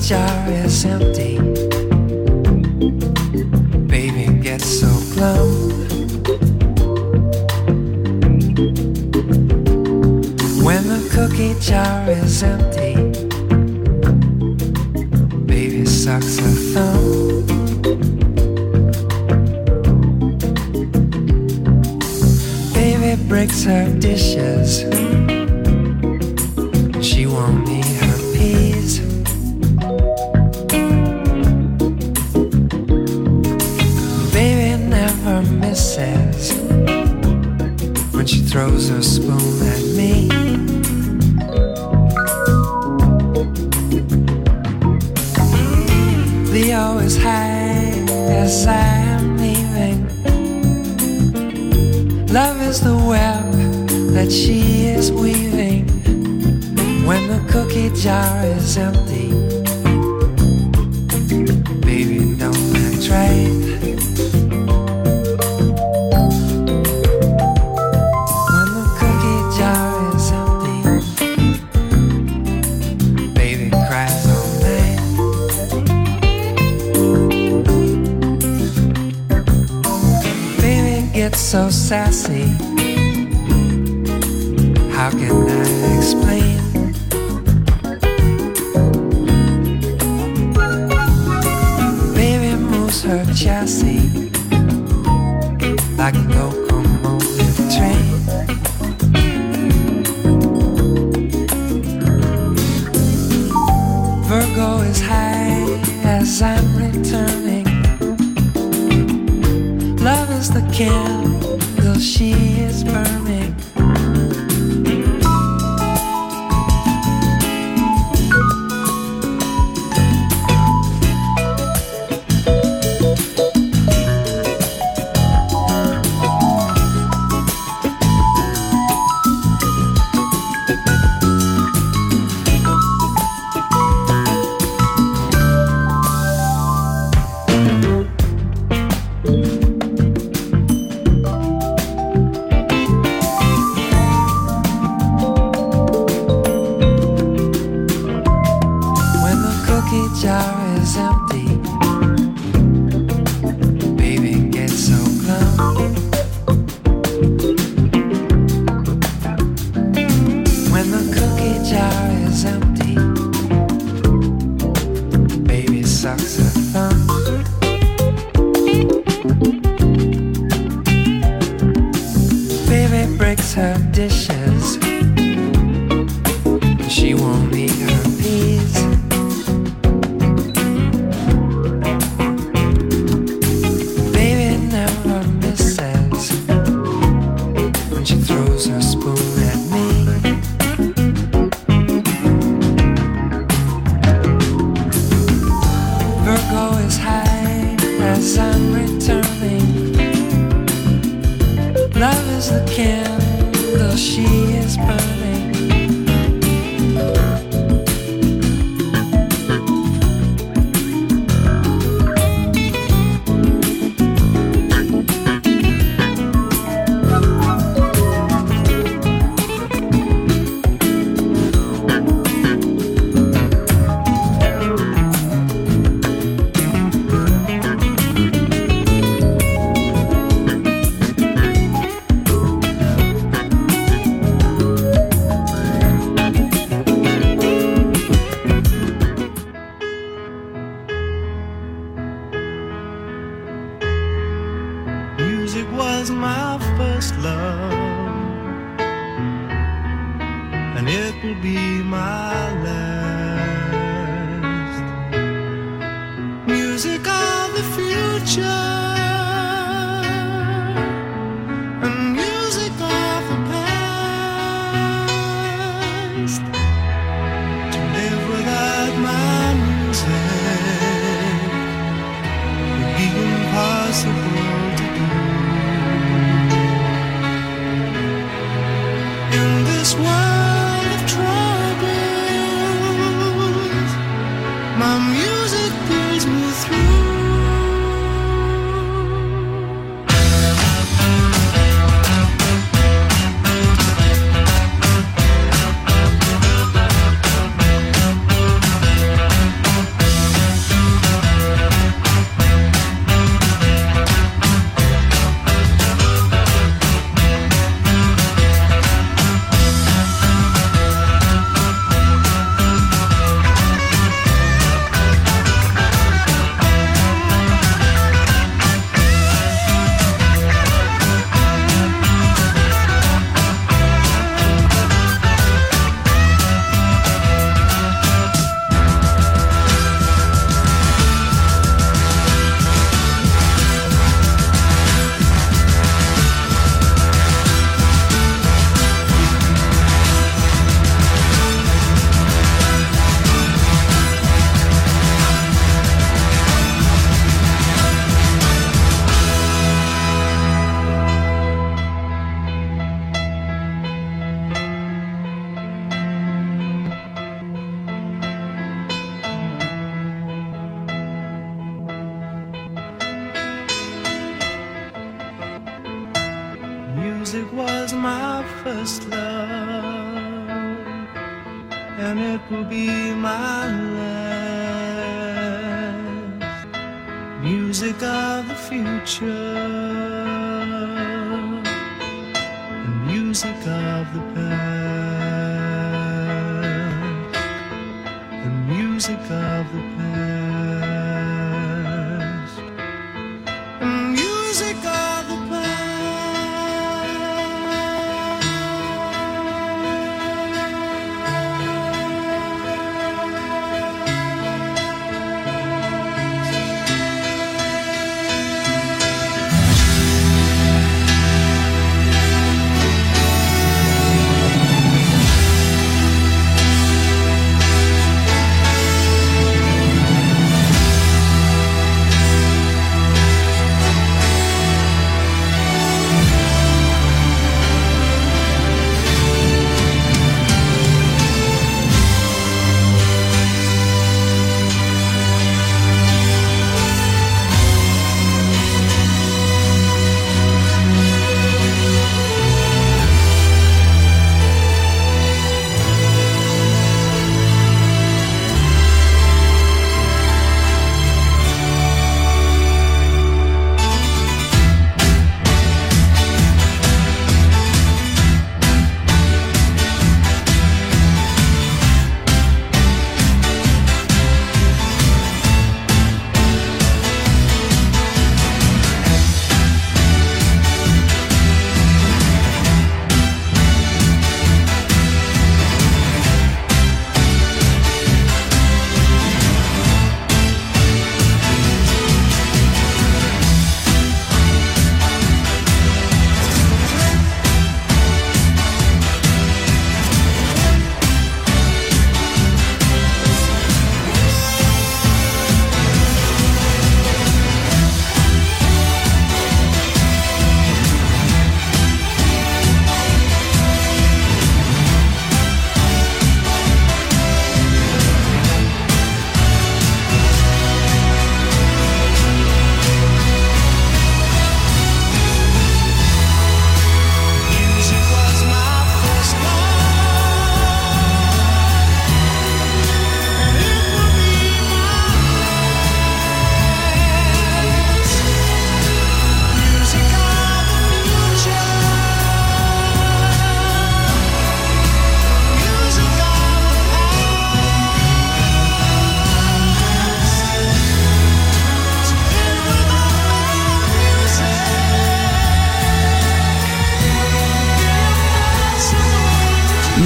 jar is empty. Baby gets so glum. When the cookie jar is empty, baby sucks her thumb. Baby breaks her dishes. jar is empty. she won't my first love, and it will be my last. Music of the future.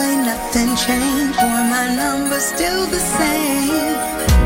Ain't nothing changed. Boy, my number's still the same.